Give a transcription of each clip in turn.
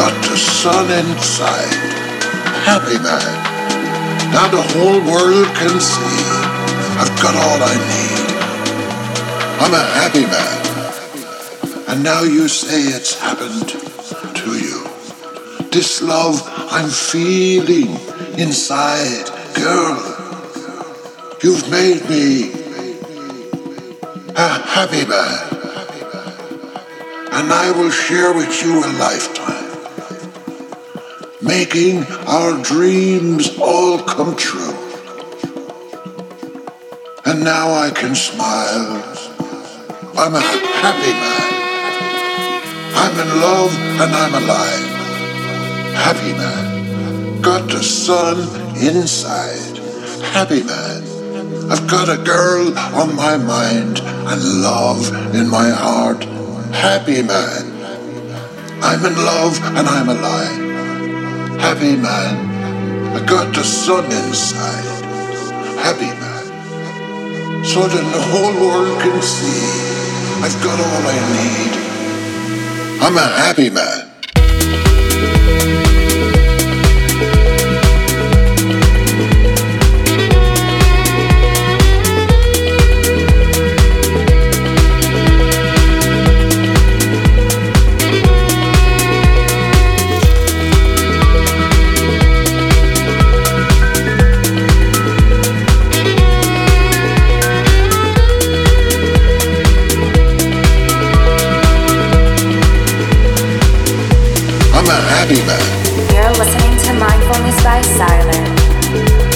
Got the sun inside, happy man. Now the whole world can see I've got all I need. I'm a happy man. And now you say it's happened to you. This love I'm feeling inside, girl. You've made me a happy man. And I will share with you a lifetime. Making our dreams all come true. And now I can smile. I'm a happy man. I'm in love and I'm alive. Happy man. Got the sun inside. Happy man. I've got a girl on my mind and love in my heart. Happy man. I'm in love and I'm alive. Happy man. I got the sun inside. Happy man. So that the whole world can see I've got all I need. I'm a happy man. Happy. You're listening to Mindfulness by Silar.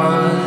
one.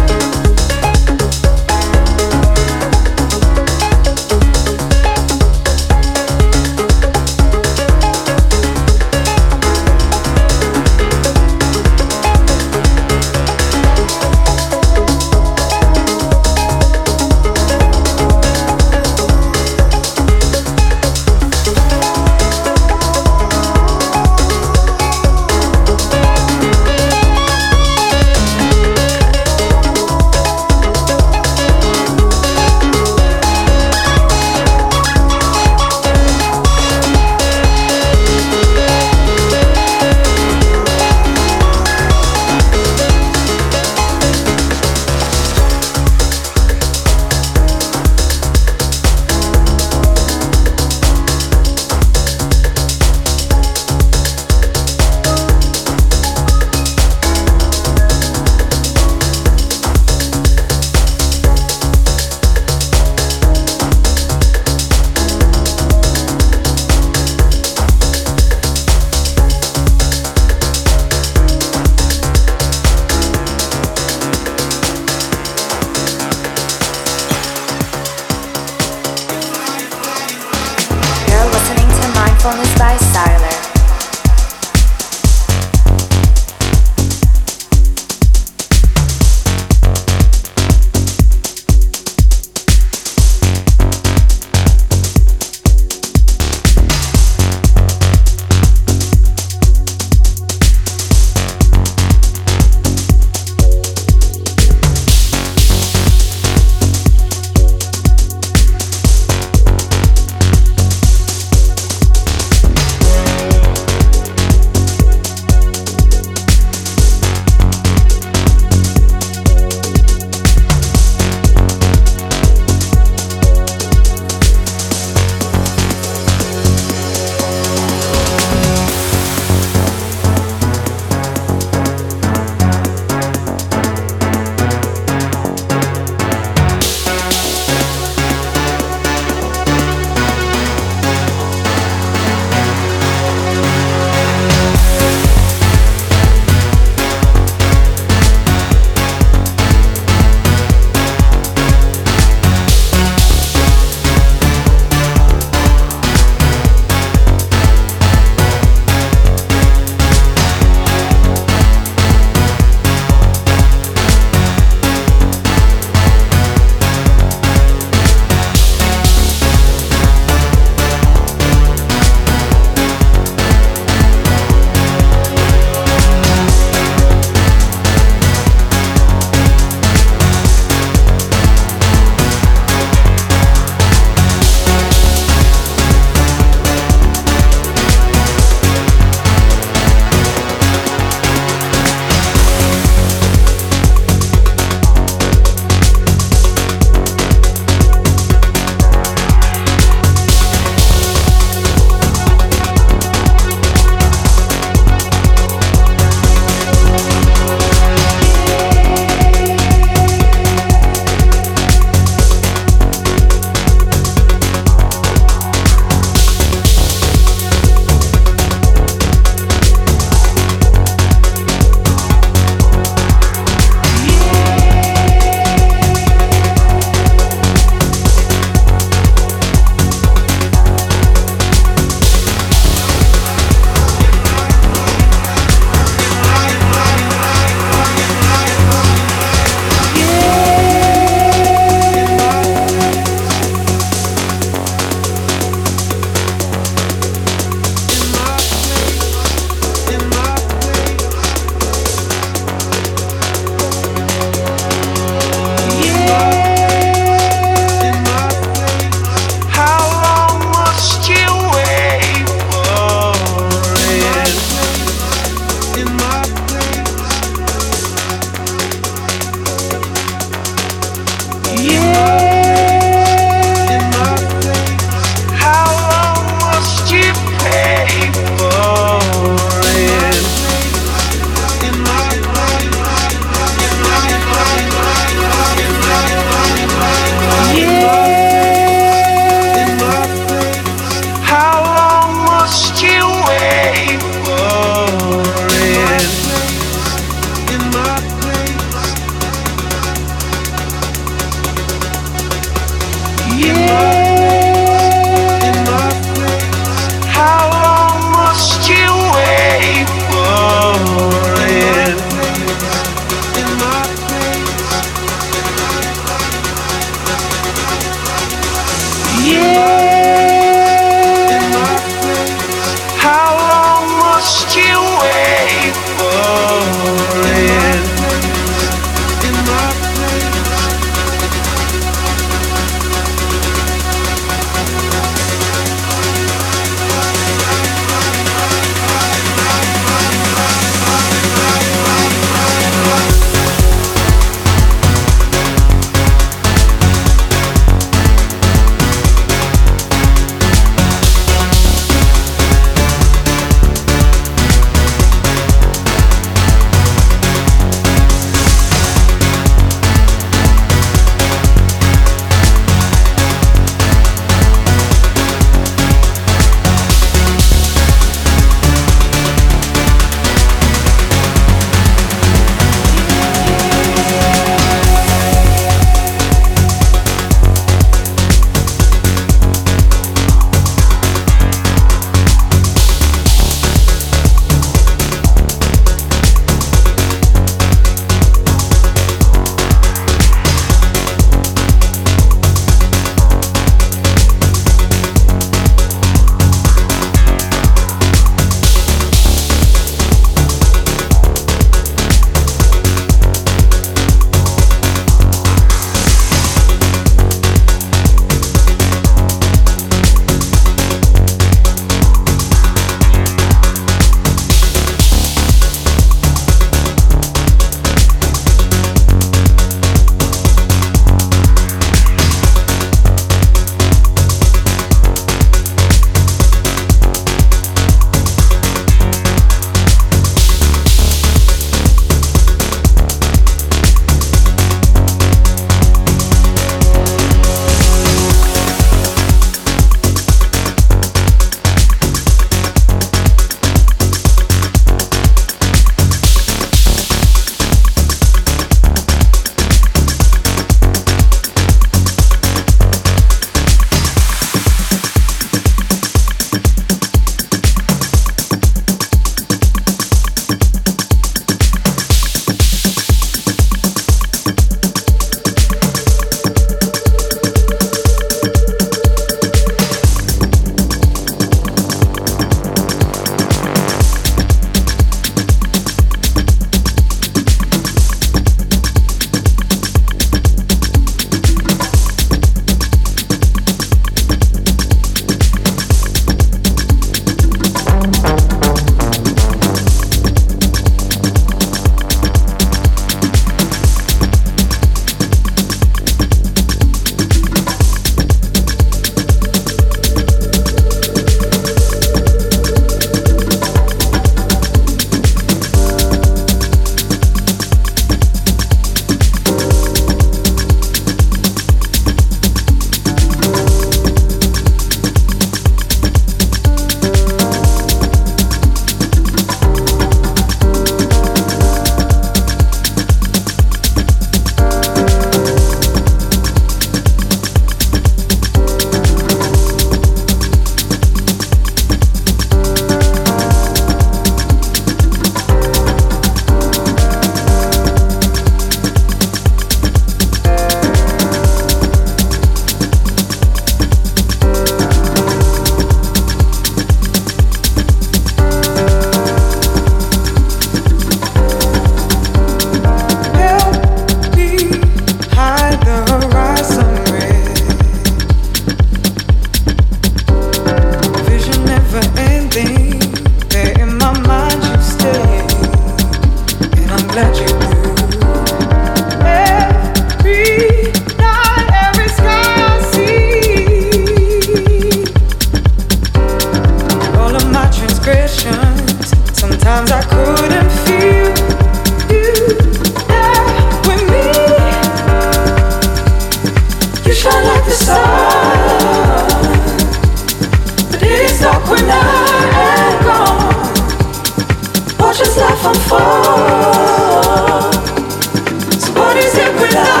What is it with love?